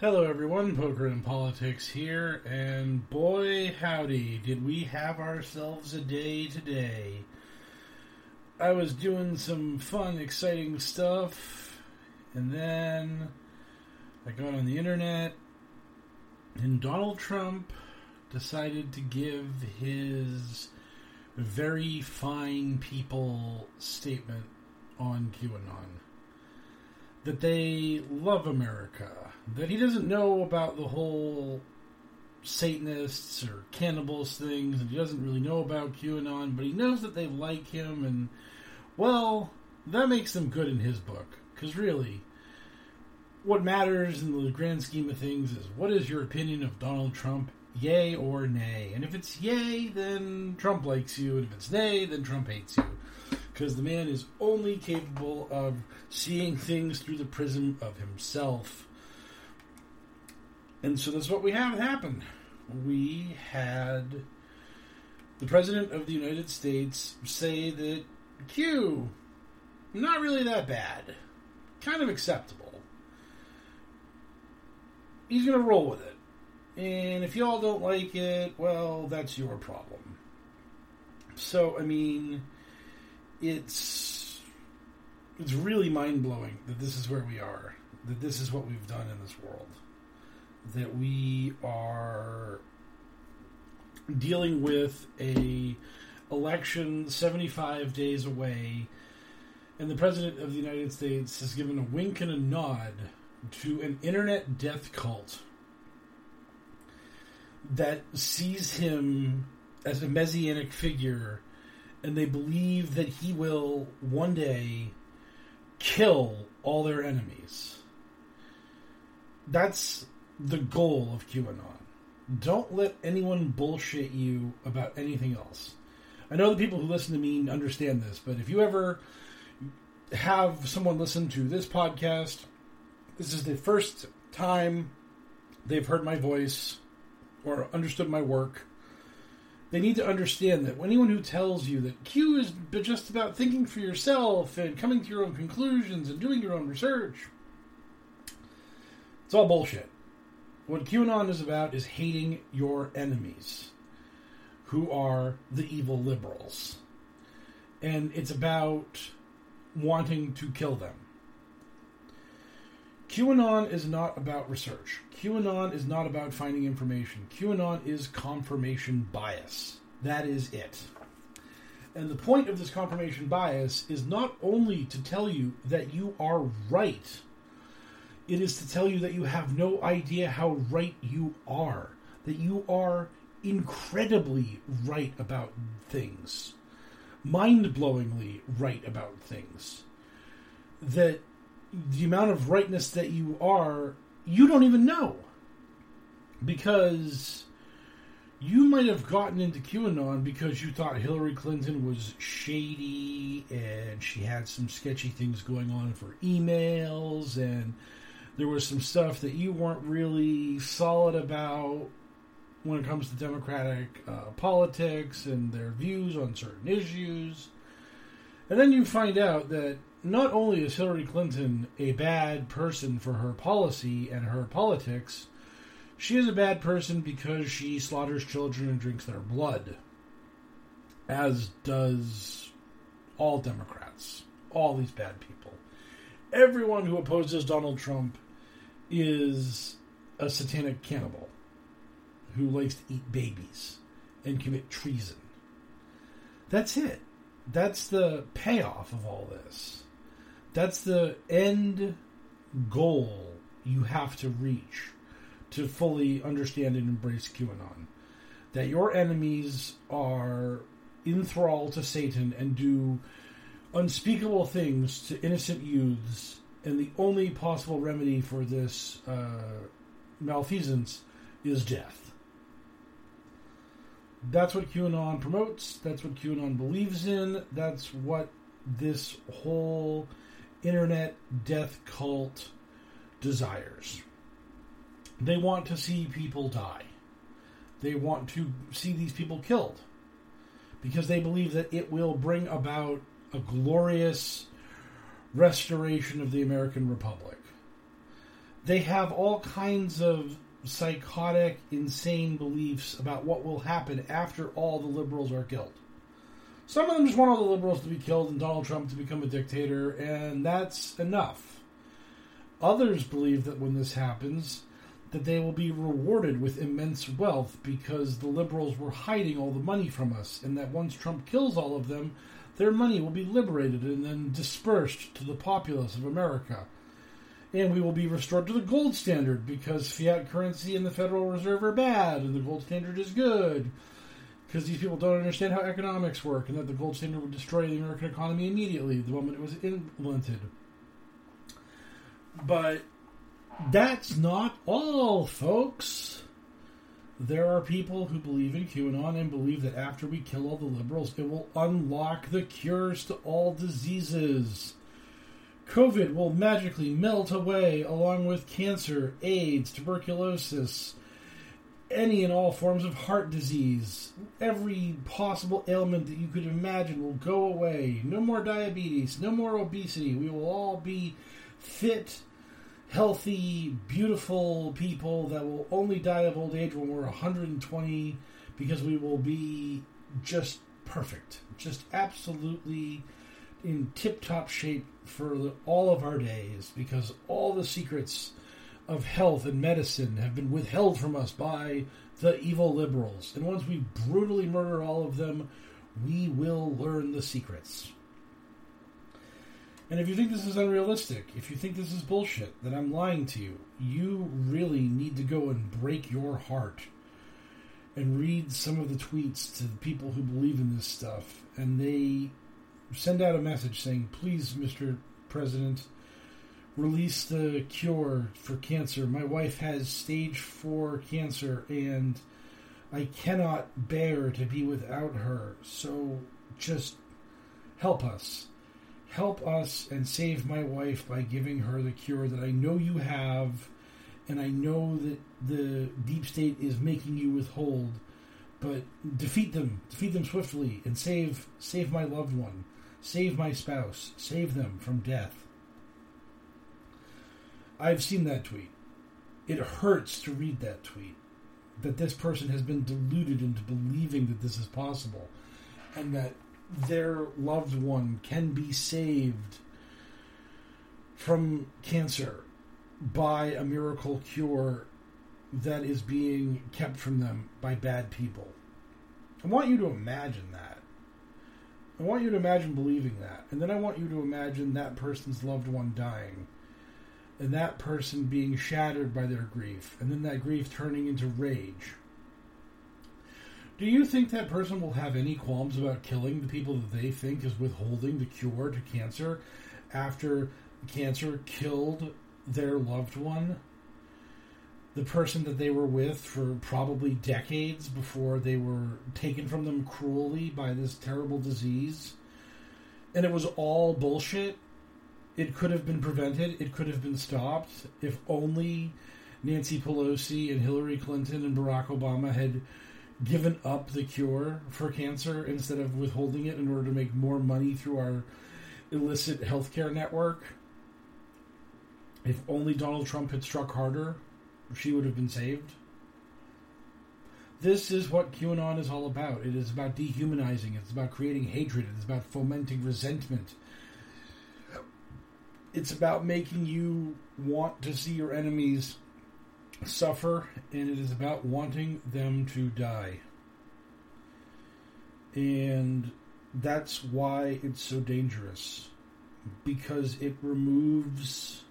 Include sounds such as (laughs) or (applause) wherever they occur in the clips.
Hello, everyone. Poker and Politics here, and boy, howdy, did we have ourselves a day today. I was doing some fun, exciting stuff, and then I got on the internet, and Donald Trump decided to give his very fine people statement on QAnon that they love America, that he doesn't know about the whole Satanists or cannibals things, and he doesn't really know about QAnon, but he knows that they like him, and well, that makes them good in his book. Because really, what matters in the grand scheme of things is what is your opinion of Donald Trump, yay or nay? And if it's yay, then Trump likes you, and if it's nay, then Trump hates you because the man is only capable of seeing things through the prism of himself. And so that's what we have happen. We had the President of the United States say that Q, not really that bad, kind of acceptable. He's going to roll with it. And if y'all don't like it, well, that's your problem. So, I mean it's it's really mind blowing that this is where we are. That this is what we've done in this world. That we are dealing with a election 75 days away and the president of the United States has given a wink and a nod to an internet death cult that sees him as a messianic figure and they believe that he will one day kill all their enemies. That's the goal of QAnon. Don't let anyone bullshit you about anything else. I know the people who listen to me understand this, but if you ever have someone listen to this podcast, this is the first time they've heard my voice or understood my work they need to understand that anyone who tells you that Q is just about thinking for yourself and coming to your own conclusions and doing your own research, it's all bullshit. What QAnon is about is hating your enemies, who are the evil liberals. And it's about wanting to kill them. QAnon is not about research. QAnon is not about finding information. QAnon is confirmation bias. That is it. And the point of this confirmation bias is not only to tell you that you are right, it is to tell you that you have no idea how right you are, that you are incredibly right about things, mind blowingly right about things, that the amount of rightness that you are, you don't even know. Because you might have gotten into QAnon because you thought Hillary Clinton was shady and she had some sketchy things going on for emails and there was some stuff that you weren't really solid about when it comes to Democratic uh, politics and their views on certain issues. And then you find out that not only is Hillary Clinton a bad person for her policy and her politics, she is a bad person because she slaughters children and drinks their blood, as does all Democrats, all these bad people. Everyone who opposes Donald Trump is a satanic cannibal who likes to eat babies and commit treason. That's it. That's the payoff of all this. That's the end goal you have to reach to fully understand and embrace QAnon. That your enemies are in thrall to Satan and do unspeakable things to innocent youths, and the only possible remedy for this uh, malfeasance is death. That's what QAnon promotes. That's what QAnon believes in. That's what this whole internet death cult desires. They want to see people die. They want to see these people killed because they believe that it will bring about a glorious restoration of the American Republic. They have all kinds of psychotic, insane beliefs about what will happen after all the liberals are killed. Some of them just want all the liberals to be killed and Donald Trump to become a dictator, and that's enough. Others believe that when this happens, that they will be rewarded with immense wealth because the liberals were hiding all the money from us, and that once Trump kills all of them, their money will be liberated and then dispersed to the populace of America. And we will be restored to the gold standard because fiat currency and the Federal Reserve are bad and the gold standard is good. Because these people don't understand how economics work and that the gold standard would destroy the American economy immediately the moment it was implemented. But that's not all, folks. There are people who believe in QAnon and believe that after we kill all the liberals, it will unlock the cures to all diseases. COVID will magically melt away along with cancer, AIDS, tuberculosis, any and all forms of heart disease. Every possible ailment that you could imagine will go away. No more diabetes, no more obesity. We will all be fit healthy, beautiful people that will only die of old age when we're 120 because we will be just perfect, just absolutely in tip top shape for all of our days because all the secrets of health and medicine have been withheld from us by the evil liberals. And once we brutally murder all of them, we will learn the secrets. And if you think this is unrealistic, if you think this is bullshit, that I'm lying to you, you really need to go and break your heart and read some of the tweets to the people who believe in this stuff. And they send out a message saying, please, Mr. President, release the cure for cancer. My wife has stage four cancer and I cannot bear to be without her. So just help us help us and save my wife by giving her the cure that I know you have, and I know that the deep state is making you withhold. But defeat them, defeat them swiftly, and save save my loved one, save my spouse, save them from death. I've seen that tweet. It hurts to read that tweet. That this person has been deluded into believing that this is possible, and that their loved one can be saved from cancer by a miracle cure that is being kept from them by bad people. I want you to imagine that. I want you to imagine believing that. And then I want you to imagine that person's loved one dying. And that person being shattered by their grief. And then that grief turning into rage. Do you think that person will have any qualms about killing the people that they think is withholding the cure to cancer after cancer killed their loved one? the person that they were with for probably decades before they were taken from them cruelly by this terrible disease. And it was all bullshit. It could have been prevented, it could have been stopped if only Nancy Pelosi and Hillary Clinton and Barack Obama had given up the cure for cancer instead of withholding it in order to make more money through our illicit healthcare network. If only Donald Trump had struck harder, she would have been saved. This is what QAnon is all about. It is about dehumanizing. It's about creating hatred. It's about fomenting resentment. It's about making you want to see your enemies suffer, and it is about wanting them to die. And that's why it's so dangerous. Because it removes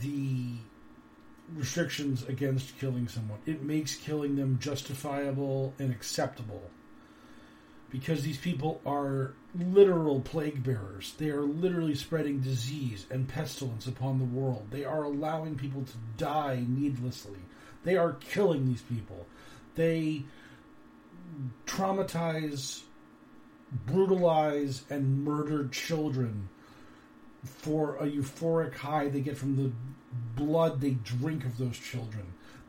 the restrictions against killing someone. It makes killing them justifiable and acceptable. Because these people are literal plague bearers. They are literally spreading disease and pestilence upon the world. They are allowing people to die needlessly. They are killing these people. They traumatize, brutalize, and murder children for a euphoric high they get from the blood they drink of those children.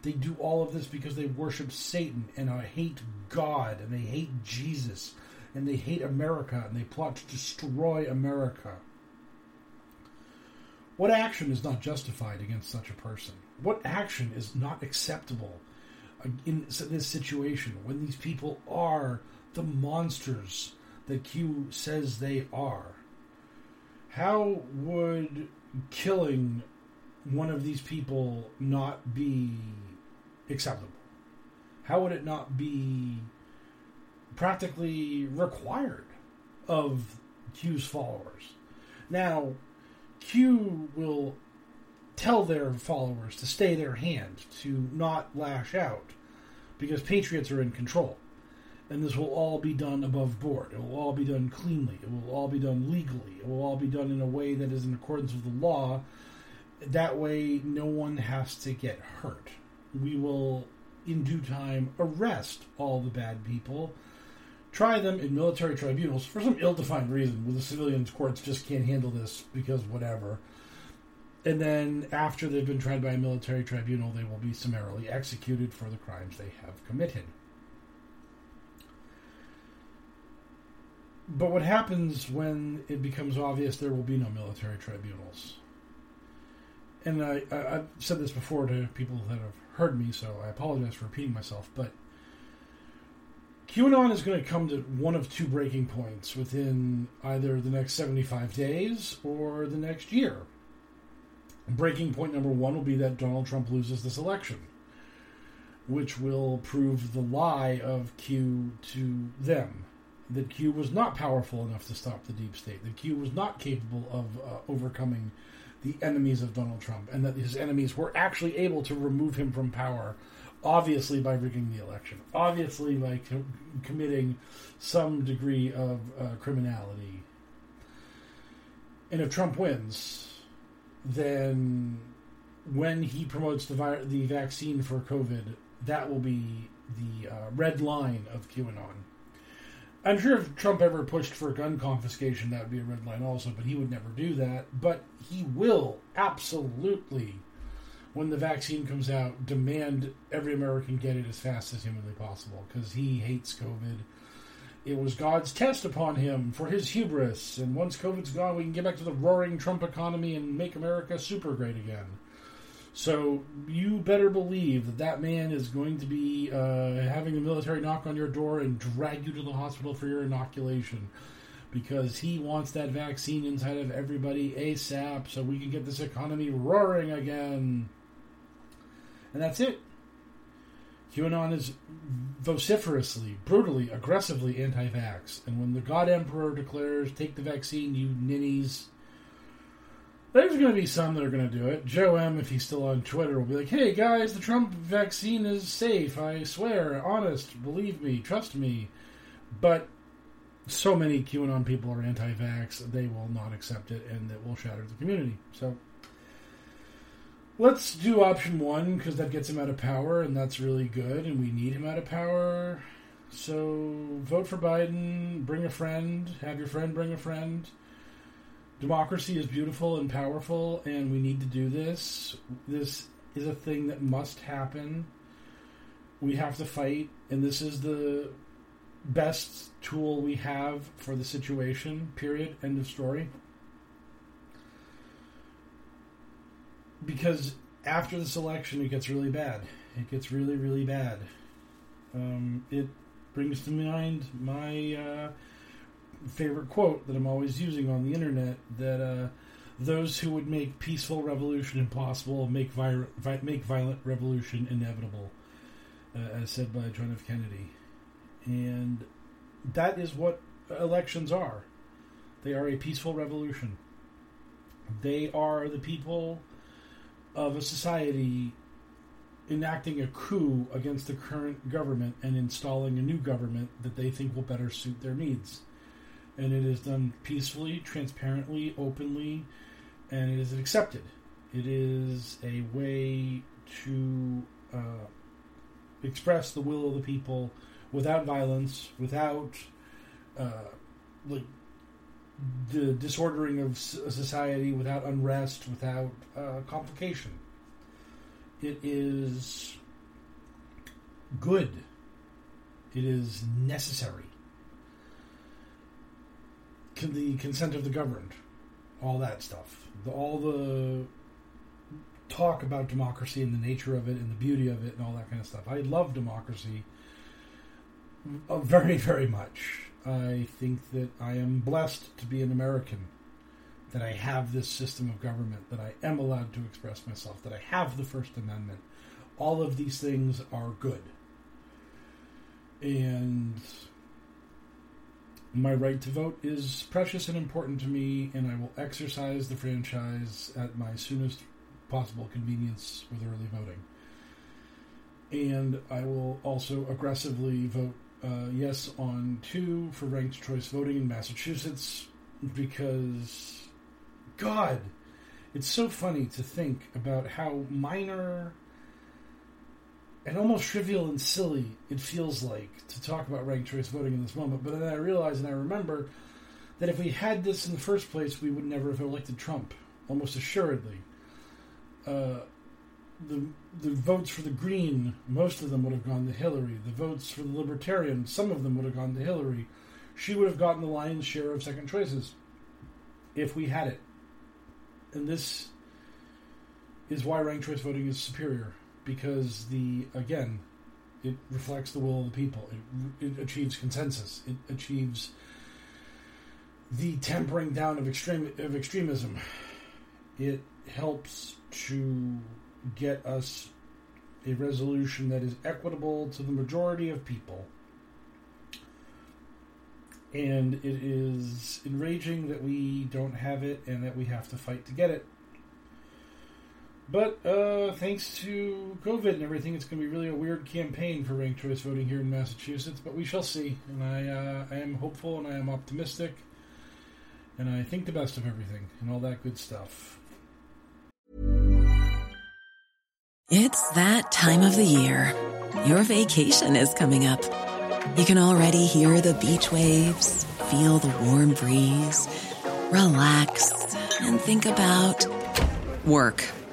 They do all of this because they worship Satan and hate God and they hate Jesus and they hate America and they plot to destroy America. What action is not justified against such a person? What action is not acceptable in this situation when these people are the monsters that Q says they are? How would killing one of these people not be acceptable? How would it not be practically required of Q's followers? Now, Q will tell their followers to stay their hand, to not lash out, because patriots are in control. And this will all be done above board. It will all be done cleanly. It will all be done legally. It will all be done in a way that is in accordance with the law that way, no one has to get hurt. We will, in due time, arrest all the bad people, try them in military tribunals for some ill defined reason, where the civilians' courts just can't handle this because whatever. And then, after they've been tried by a military tribunal, they will be summarily executed for the crimes they have committed. But what happens when it becomes obvious there will be no military tribunals? and I, have said this before to people that have heard me, so I apologize for repeating myself, but QAnon is going to come to one of two breaking points within either the next 75 days or the next year. Breaking point number one will be that Donald Trump loses this election, which will prove the lie of Q to them. That Q was not powerful enough to stop the deep state, that Q was not capable of uh, overcoming the enemies of Donald Trump, and that his enemies were actually able to remove him from power, obviously by rigging the election, obviously by co- committing some degree of uh, criminality. And if Trump wins, then when he promotes the vi- the vaccine for COVID, that will be the uh, red line of QAnon. I'm sure if Trump ever pushed for gun confiscation, that would be a red line also, but he would never do that. But he will absolutely, when the vaccine comes out, demand every American get it as fast as humanly possible because he hates COVID. It was God's test upon him for his hubris, and once COVID's gone, we can get back to the roaring Trump economy and make America super great again. So you better believe that that man is going to be uh, having a military knock on your door and drag you to the hospital for your inoculation because he wants that vaccine inside of everybody ASAP so we can get this economy roaring again. And that's it. QAnon is vociferously, brutally, aggressively anti vax. And when the God Emperor declares, take the vaccine, you ninnies, there's going to be some that are going to do it. Joe M, if he's still on Twitter, will be like, "Hey guys, the Trump vaccine is safe. I swear, honest, believe me, trust me." But so many QAnon people are anti-vax; they will not accept it, and it will shatter the community. So Let's do option one because that gets him out of power, and that's really good, and we need him out of power. So vote for Biden, bring a friend, have your friend bring a friend. Democracy is beautiful and powerful, and we need to do this. This is a thing that must happen. We have to fight, and this is the best tool we have for the situation, period. End of story. Because after this election, it gets really bad. It gets really, really bad. Um, it brings to mind my uh, favorite quote that I'm always using on the internet that uh, those who would make peaceful revolution impossible make, vi- vi- make violent revolution inevitable, uh, as said by John F. Kennedy. And that is what elections are. They are a peaceful revolution. They are the people of a society enacting a coup against the current government and installing a new government that they think will better suit their needs. And it is done peacefully, transparently, openly, and it is accepted. It is a way to uh, express the will of the people without violence, without uh, like the disordering of society, without unrest, without uh, complication. It is good. It is necessary. Can the consent of the governed, all that stuff, the, all the talk about democracy and the nature of it and the beauty of it and all that kind of stuff. I love democracy uh, very, very much. I think that I am blessed to be an American, that I have this system of government, that I am allowed to express myself, that I have the First Amendment. All of these things are good. And my right to vote is precious and important to me, and I will exercise the franchise at my soonest possible convenience with early voting. And I will also aggressively vote uh, yes on two for ranked choice voting in Massachusetts because, God, it's so funny to think about how minor and almost trivial and silly it feels like to talk about ranked choice voting in this moment. But then I realize and I remember that if we had this in the first place, we would never have elected Trump, almost assuredly. Uh, the the votes for the Green, most of them would have gone to Hillary. The votes for the Libertarian, some of them would have gone to Hillary. She would have gotten the lion's share of second choices if we had it. And this is why ranked choice voting is superior because the again, it reflects the will of the people. It, it achieves consensus. It achieves the tempering down of extreme of extremism. It helps to get us a resolution that is equitable to the majority of people. And it is enraging that we don't have it and that we have to fight to get it. But uh, thanks to COVID and everything, it's going to be really a weird campaign for ranked choice voting here in Massachusetts. But we shall see. And I, uh, I am hopeful and I am optimistic. And I think the best of everything and all that good stuff. It's that time of the year. Your vacation is coming up. You can already hear the beach waves, feel the warm breeze, relax, and think about work.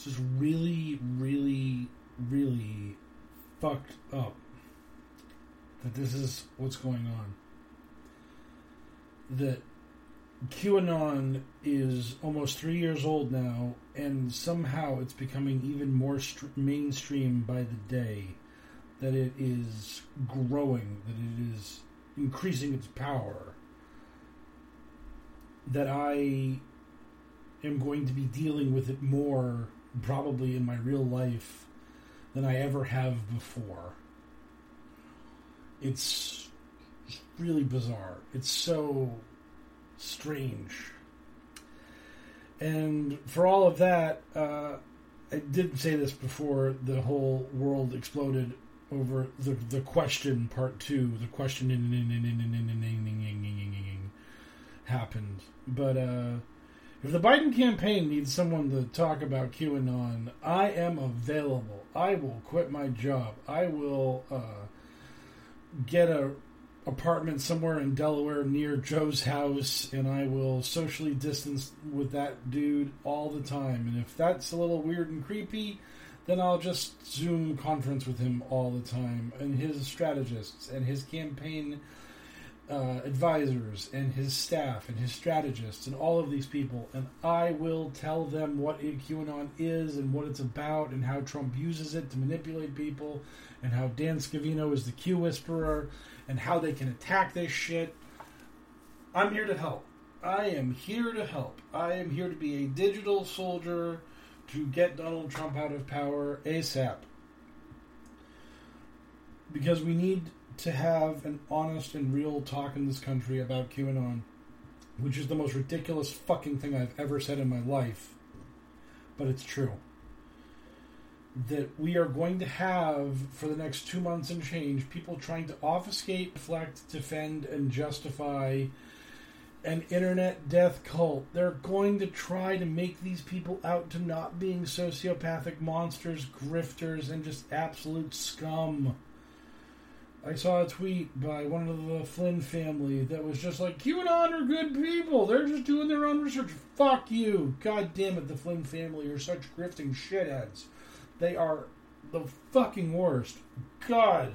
it's just really, really, really fucked up that this is what's going on. that QAnon is almost three years old now, and somehow it's becoming even more st- mainstream by the day. That it is growing, that it is increasing its power. That I am going to be dealing with it more, probably in my real life, than I ever have before. It's really bizarre. It's so strange. And for all of that, uh, I did say this before the whole world exploded over the the question part two. The question happened, but uh, if the Biden campaign needs someone to talk about QAnon, I am available. I will quit my job. I will uh, get a apartment somewhere in Delaware near Joe's house, and I will socially distance with that dude all the time. And if that's a little weird and creepy, then I'll just Zoom conference with him all the time, and his strategists, and his campaign uh, advisors, and his staff, and his strategists, and all of these people, and I will tell them what QAnon is, and what it's about, and how Trump uses it to manipulate people, and how Dan Scavino is the Q whisperer, and how they can attack this shit. I'm here to help. I am here to help. I am here to be a digital soldier to get Donald Trump out of power ASAP. Because we need to have an honest and real talk in this country about QAnon, which is the most ridiculous fucking thing I've ever said in my life. But it's true. That we are going to have, for the next two months and change, people trying to obfuscate, deflect, defend, and justify an internet death cult. They're going to try to make these people out to not being sociopathic monsters, grifters, and just absolute scum. I saw a tweet by one of the Flynn family that was just like, QAnon are good people. They're just doing their own research. Fuck you. God damn it, the Flynn family are such grifting shitheads. They are the fucking worst. God.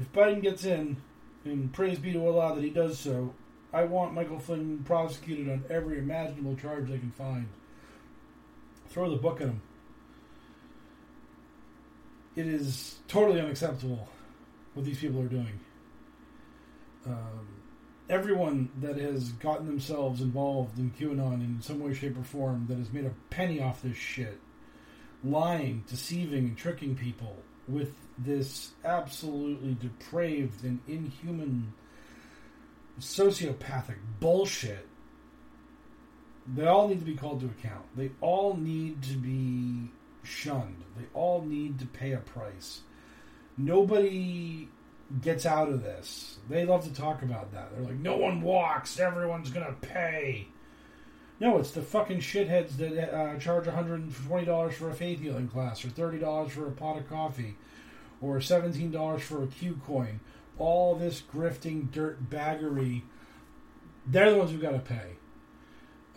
If Biden gets in, and praise be to Allah that he does so, I want Michael Flynn prosecuted on every imaginable charge they can find. Throw the book at him. It is totally unacceptable what these people are doing. Um, everyone that has gotten themselves involved in QAnon in some way, shape, or form that has made a penny off this shit, lying, deceiving, and tricking people with this absolutely depraved and inhuman sociopathic bullshit. They all need to be called to account. They all need to be shunned. They all need to pay a price. Nobody gets out of this. They love to talk about that. They're like, no one walks, everyone's gonna pay. No, it's the fucking shitheads that uh, charge $120 for a faith healing class, or $30 for a pot of coffee, or $17 for a Q coin. All this grifting dirt baggery. They're the ones who got to pay.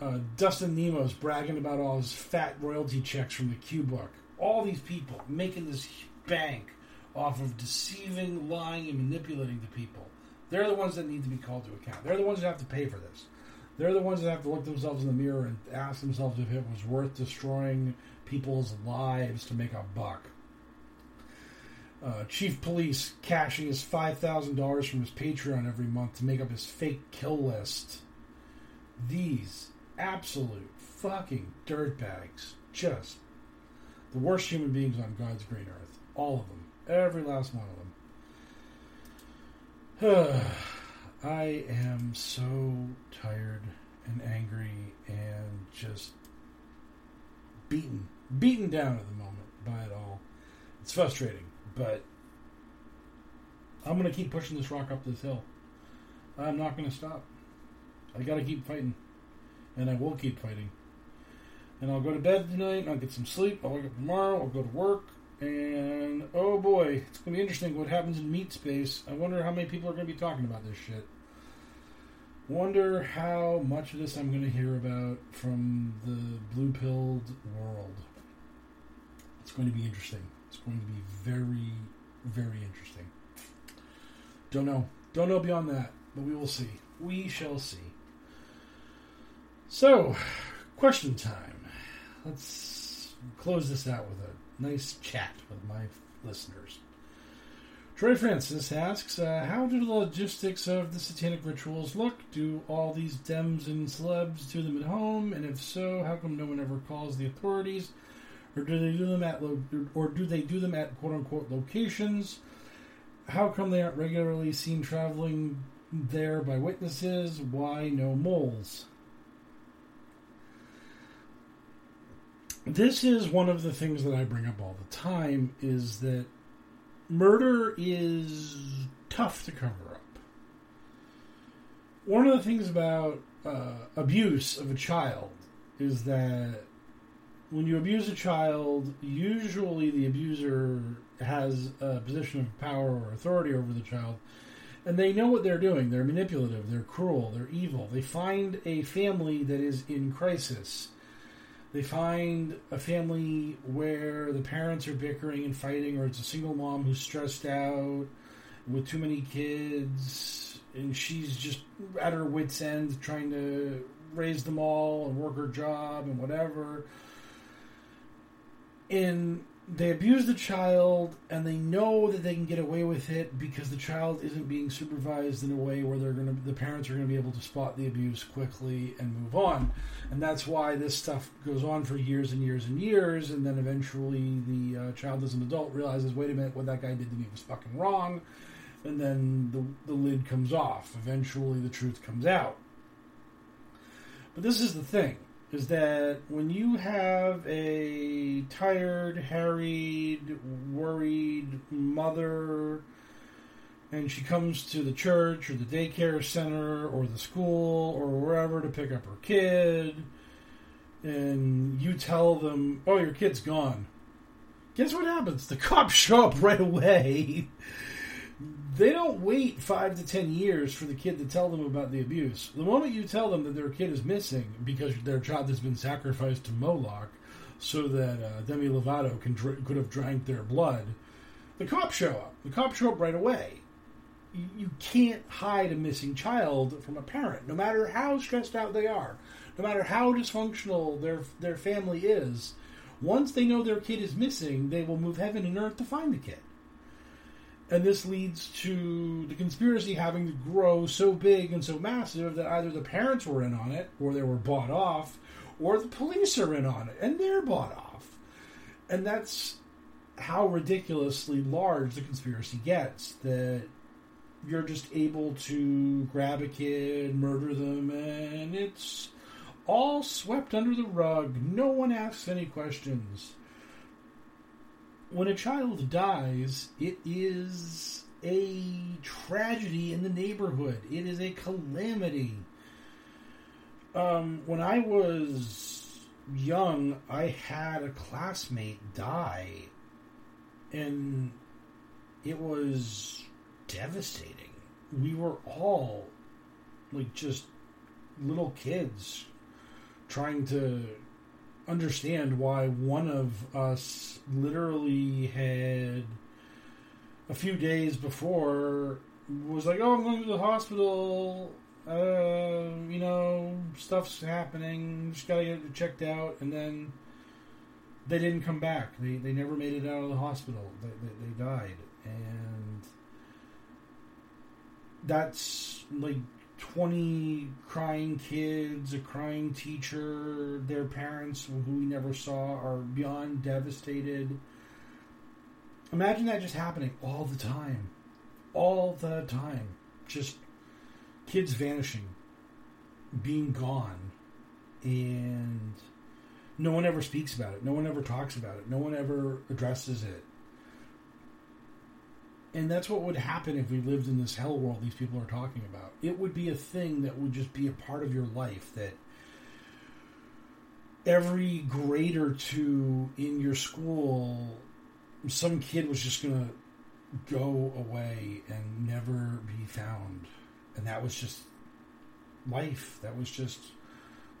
Uh, Dustin Nemos bragging about all his fat royalty checks from the Q book. All these people making this bank off of deceiving, lying, and manipulating the people. They're the ones that need to be called to account. They're the ones that have to pay for this. They're the ones that have to look themselves in the mirror and ask themselves if it was worth destroying people's lives to make a buck. Uh, Chief Police cashing his $5,000 from his Patreon every month to make up his fake kill list. These absolute fucking dirtbags. Just the worst human beings on God's green earth. All of them. Every last one of them. (sighs) I am so tired and angry and just beaten, beaten down at the moment by it all. It's frustrating, but I'm going to keep pushing this rock up this hill. I'm not going to stop. I got to keep fighting, and I will keep fighting. And I'll go to bed tonight. I'll get some sleep. I'll wake up tomorrow. I'll go to work. And oh boy, it's going to be interesting what happens in meat space. I wonder how many people are going to be talking about this shit. Wonder how much of this I'm going to hear about from the blue pilled world. It's going to be interesting. It's going to be very, very interesting. Don't know. Don't know beyond that, but we will see. We shall see. So, question time. Let's close this out with a nice chat with my listeners. Troy Francis asks, uh, How do the logistics of the satanic rituals look? Do all these Dems and celebs do them at home? And if so, how come no one ever calls the authorities? Or do they do them at lo- or do they do them at quote unquote locations? How come they aren't regularly seen traveling there by witnesses? Why no moles? This is one of the things that I bring up all the time is that murder is tough to cover up. One of the things about uh, abuse of a child is that when you abuse a child, usually the abuser has a position of power or authority over the child, and they know what they're doing. They're manipulative, they're cruel, they're evil. They find a family that is in crisis. They find a family where the parents are bickering and fighting, or it's a single mom who's stressed out with too many kids, and she's just at her wits' end trying to raise them all and work her job and whatever. And they abuse the child and they know that they can get away with it because the child isn't being supervised in a way where they're going to the parents are going to be able to spot the abuse quickly and move on. And that's why this stuff goes on for years and years and years and then eventually the uh, child as an adult realizes wait a minute what that guy did to me was fucking wrong. And then the, the lid comes off. Eventually the truth comes out. But this is the thing is that when you have a tired, harried, worried mother and she comes to the church or the daycare center or the school or wherever to pick up her kid and you tell them, oh, your kid's gone. Guess what happens? The cops show up (laughs) right away they don't wait five to ten years for the kid to tell them about the abuse. The moment you tell them that their kid is missing because their child has been sacrificed to Moloch so that uh, Demi Lovato can dr- could have drank their blood, the cops show up. The cops show up right away. You, you can't hide a missing child from a parent, no matter how stressed out they are, no matter how dysfunctional their their family is. Once they know their kid is missing, they will move heaven and earth to find the kid and this leads to the conspiracy having to grow so big and so massive that either the parents were in on it, or they were bought off, or the police are in on it and they're bought off. And that's how ridiculously large the conspiracy gets that you're just able to grab a kid, murder them, and it's all swept under the rug. No one asks any questions when a child dies, it is a tragedy in the neighborhood. It is a calamity. Um, when I was young, I had a classmate die, and it was devastating. We were all like just little kids trying to understand why one of us literally had a few days before was like, "Oh, I'm going to the hospital. Uh, you know, stuff's happening. Just gotta get checked out." And then they didn't come back. They they never made it out of the hospital. They they, they died, and that's like 20 crying kids, a crying teacher, their parents who we never saw are beyond devastated. Imagine that just happening all the time. All the time. Just kids vanishing, being gone, and no one ever speaks about it. No one ever talks about it. No one ever addresses it. And that's what would happen if we lived in this hell world these people are talking about. It would be a thing that would just be a part of your life that every grade or two in your school, some kid was just going to go away and never be found. And that was just life. That was just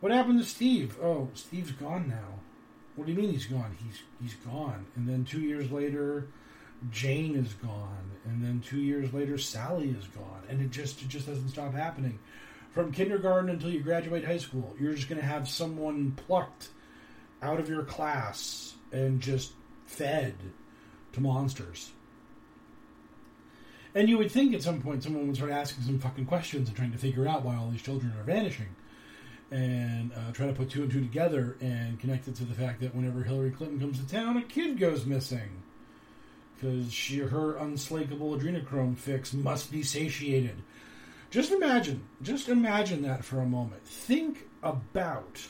what happened to Steve? Oh, Steve's gone now. What do you mean he's gone? He's he's gone. And then 2 years later, Jane is gone, and then two years later, Sally is gone, and it just it just doesn't stop happening. From kindergarten until you graduate high school, you're just going to have someone plucked out of your class and just fed to monsters. And you would think at some point someone would start asking some fucking questions and trying to figure out why all these children are vanishing. And uh, try to put two and two together and connect it to the fact that whenever Hillary Clinton comes to town, a kid goes missing. Because she, her unslakable adrenochrome fix must be satiated. Just imagine, just imagine that for a moment. Think about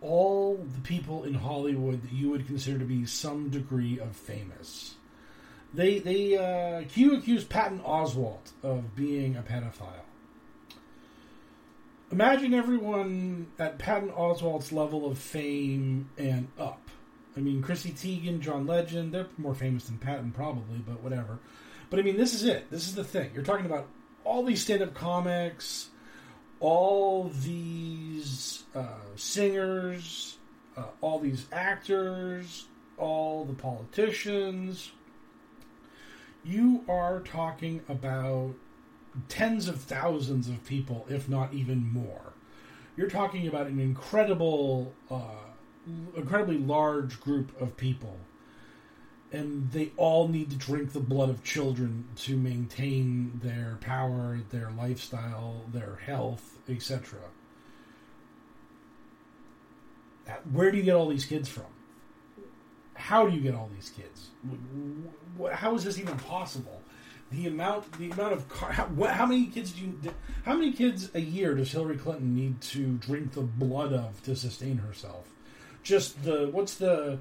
all the people in Hollywood that you would consider to be some degree of famous. They they uh, Q accused Patton Oswalt of being a pedophile. Imagine everyone at Patton Oswalt's level of fame and up. I mean, Chrissy Teigen, John Legend, they're more famous than Patton probably, but whatever. But I mean, this is it. This is the thing. You're talking about all these stand-up comics, all these uh, singers, uh, all these actors, all the politicians. You are talking about tens of thousands of people, if not even more. You're talking about an incredible, uh, incredibly large group of people, and they all need to drink the blood of children to maintain their power, their lifestyle, their health, etc. Where do you get all these kids from? How do you get all these kids? How is this even possible? the amount the amount of car, how, how, many kids do you how many kids a year does Hillary Clinton need to drink the blood of to sustain herself? Just the what's the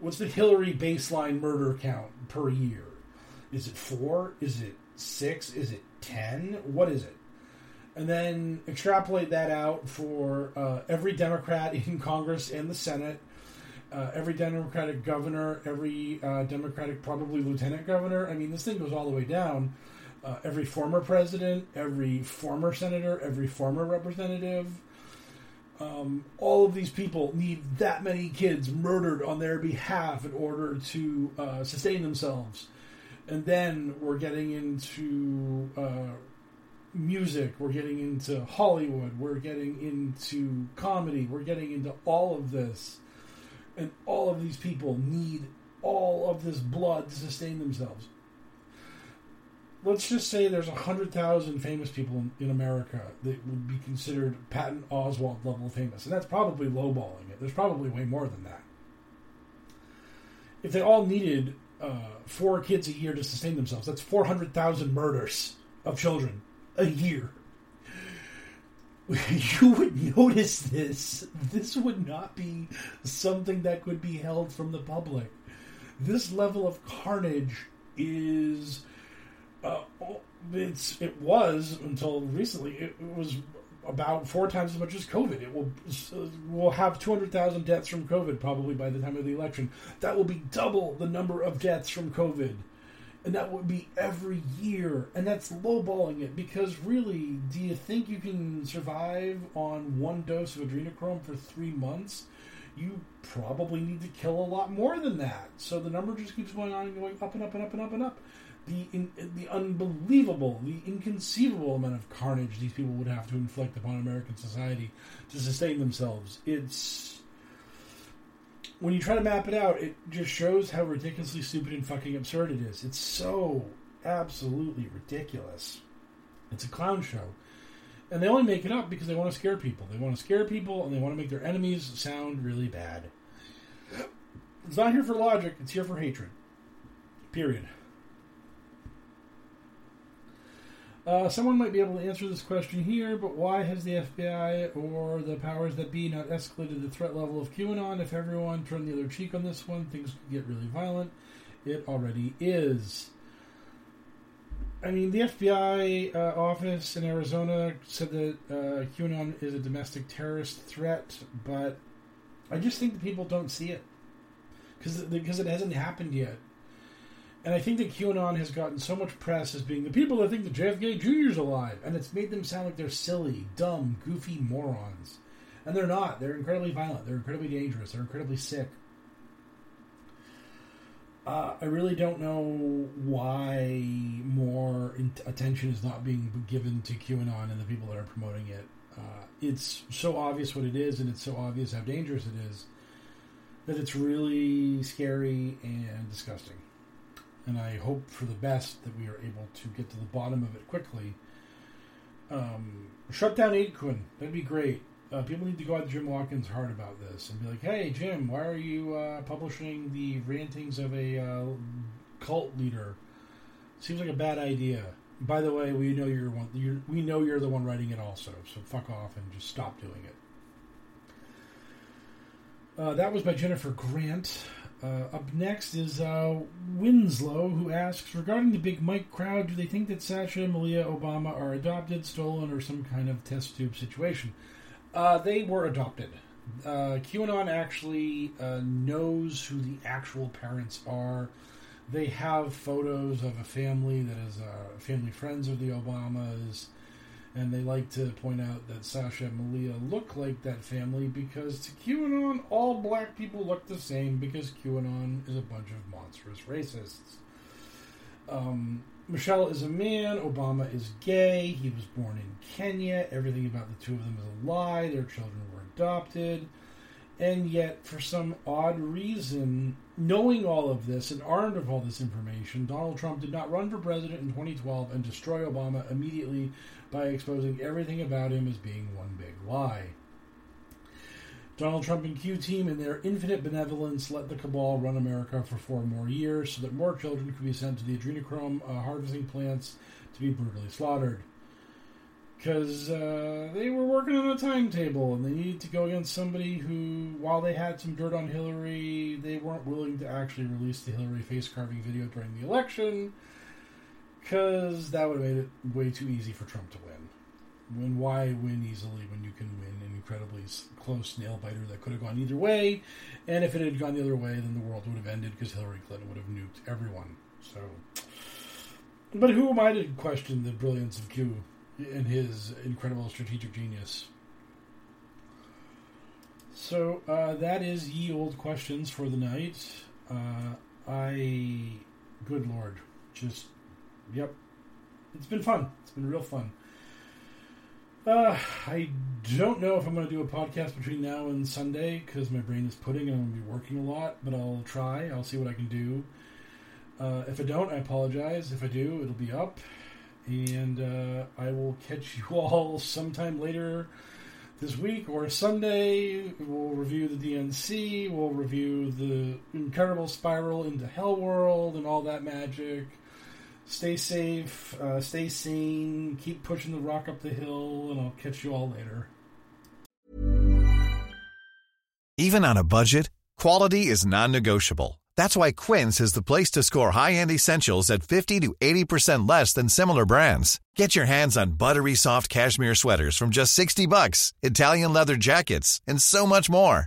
what's the Hillary baseline murder count per year? Is it four? Is it six? Is it ten? What is it? And then extrapolate that out for uh, every Democrat (laughs) in Congress and the Senate uh, every Democratic governor, every uh, Democratic probably lieutenant governor. I mean, this thing goes all the way down. Uh, every former president, every former senator, every former representative. Um, all of these people need that many kids murdered on their behalf in order to uh, sustain themselves. And then we're getting into uh, music, we're getting into Hollywood, we're getting into comedy, we're getting into all of this and all of these people need all of this blood to sustain themselves. Let's just say there's 100,000 famous people in, in, America that would be considered Patton Oswalt level famous. And that's probably lowballing it. There's probably way more than that. If they all needed uh, four kids a year to sustain themselves, that's 400,000 murders of children a year. (laughs) you would notice this. This would not be something that could be held from the public. This level of carnage is. Uh, it's it was until recently. It, was about four times as much as COVID. It will will have two hundred thousand deaths from COVID probably by the time of the election. That will be double the number of deaths from COVID and that would be every year, and that's lowballing it because really, do you think you can survive on one dose of adrenochrome for three months? You probably need to kill a lot more than that. So the number just keeps going on and going up and up and up and up and up. The in, the unbelievable, the inconceivable amount of carnage these people would have to inflict upon American society to sustain themselves. It's when you try to map it out, it just shows how ridiculously stupid and fucking absurd it is. It's so absolutely ridiculous. It's a clown show. And they only make it up because they want to scare people. They want to scare people and they want to make their enemies sound really bad. It's not here for logic, it's here for hatred. Period. Uh, someone might be able to answer this question here, but why has the FBI or the powers that be not escalated the threat level of QAnon? If everyone turned the other cheek on this one, things could get really violent. It already is. I mean, the FBI uh, office in Arizona said that uh, QAnon is a domestic terrorist threat, but I just think the people don't see it because because it hasn't happened yet. And I think that QAnon has gotten so much press as being the people that think that JFK Jr. is alive, and it's made them sound like they're silly, dumb, goofy morons. And they're not. They're incredibly violent. They're incredibly dangerous. They're incredibly sick. Uh, I really don't know why more in- attention is not being given to QAnon and the people that are promoting it. Uh, it's so obvious what it is, and it's so obvious how dangerous it is that it's really scary and disgusting. And I hope for the best that we are able to get to the bottom of it quickly. Um, shut down 8kun. That'd be great. Uh, people need to go out to Jim Watkins hard about this and be like, "Hey, Jim, why are you uh, publishing the rantings of a uh, cult leader? Seems like a bad idea." By the way, we know you're one. You're, we know you're the one writing it, also. So fuck off and just stop doing it. Uh, that was by Jennifer Grant. Uh, up next is uh, Winslow, who asks regarding the Big Mike crowd, do they think that Sasha and Malia Obama are adopted, stolen, or some kind of test tube situation? Uh, they were adopted. Uh, QAnon actually uh, knows who the actual parents are. They have photos of a family that is uh, family friends of the Obamas, and they like to point out that Sasha and Malia look like that family because to QAnon, all black people look the same because QAnon is a bunch of monstrous racists. Um, Michelle is a man, Obama is gay, he was born in Kenya, everything about the two of them is a lie, their children were adopted. And yet, for some odd reason, knowing all of this and armed with all this information, Donald Trump did not run for president in 2012 and destroy Obama immediately by exposing everything about him as being one big lie. Donald Trump and Q Team, in their infinite benevolence, let the cabal run America for four more years so that more children could be sent to the adrenochrome uh, harvesting plants to be brutally slaughtered. Because uh, they were working on a timetable and they needed to go against somebody who, while they had some dirt on Hillary, they weren't willing to actually release the Hillary face carving video during the election because that would have made it way too easy for Trump to win. When why win easily when you can win an incredibly close nail biter that could have gone either way, and if it had gone the other way, then the world would have ended because Hillary Clinton would have nuked everyone. So, but who am I to question the brilliance of Q and his incredible strategic genius? So uh, that is ye old questions for the night. Uh, I, good lord, just yep, it's been fun. It's been real fun. Uh, I don't know if I'm going to do a podcast between now and Sunday because my brain is pudding and I'm going to be working a lot, but I'll try. I'll see what I can do. Uh, if I don't, I apologize. If I do, it'll be up. And uh, I will catch you (laughs) all sometime later this week or Sunday. We'll review the DNC. We'll review the incredible spiral into Hell World and all that magic. Stay safe, uh, stay sane, keep pushing the rock up the hill, and I'll catch you all later. Even on a budget, quality is non negotiable. That's why Quince is the place to score high end essentials at 50 to 80% less than similar brands. Get your hands on buttery soft cashmere sweaters from just 60 bucks, Italian leather jackets, and so much more.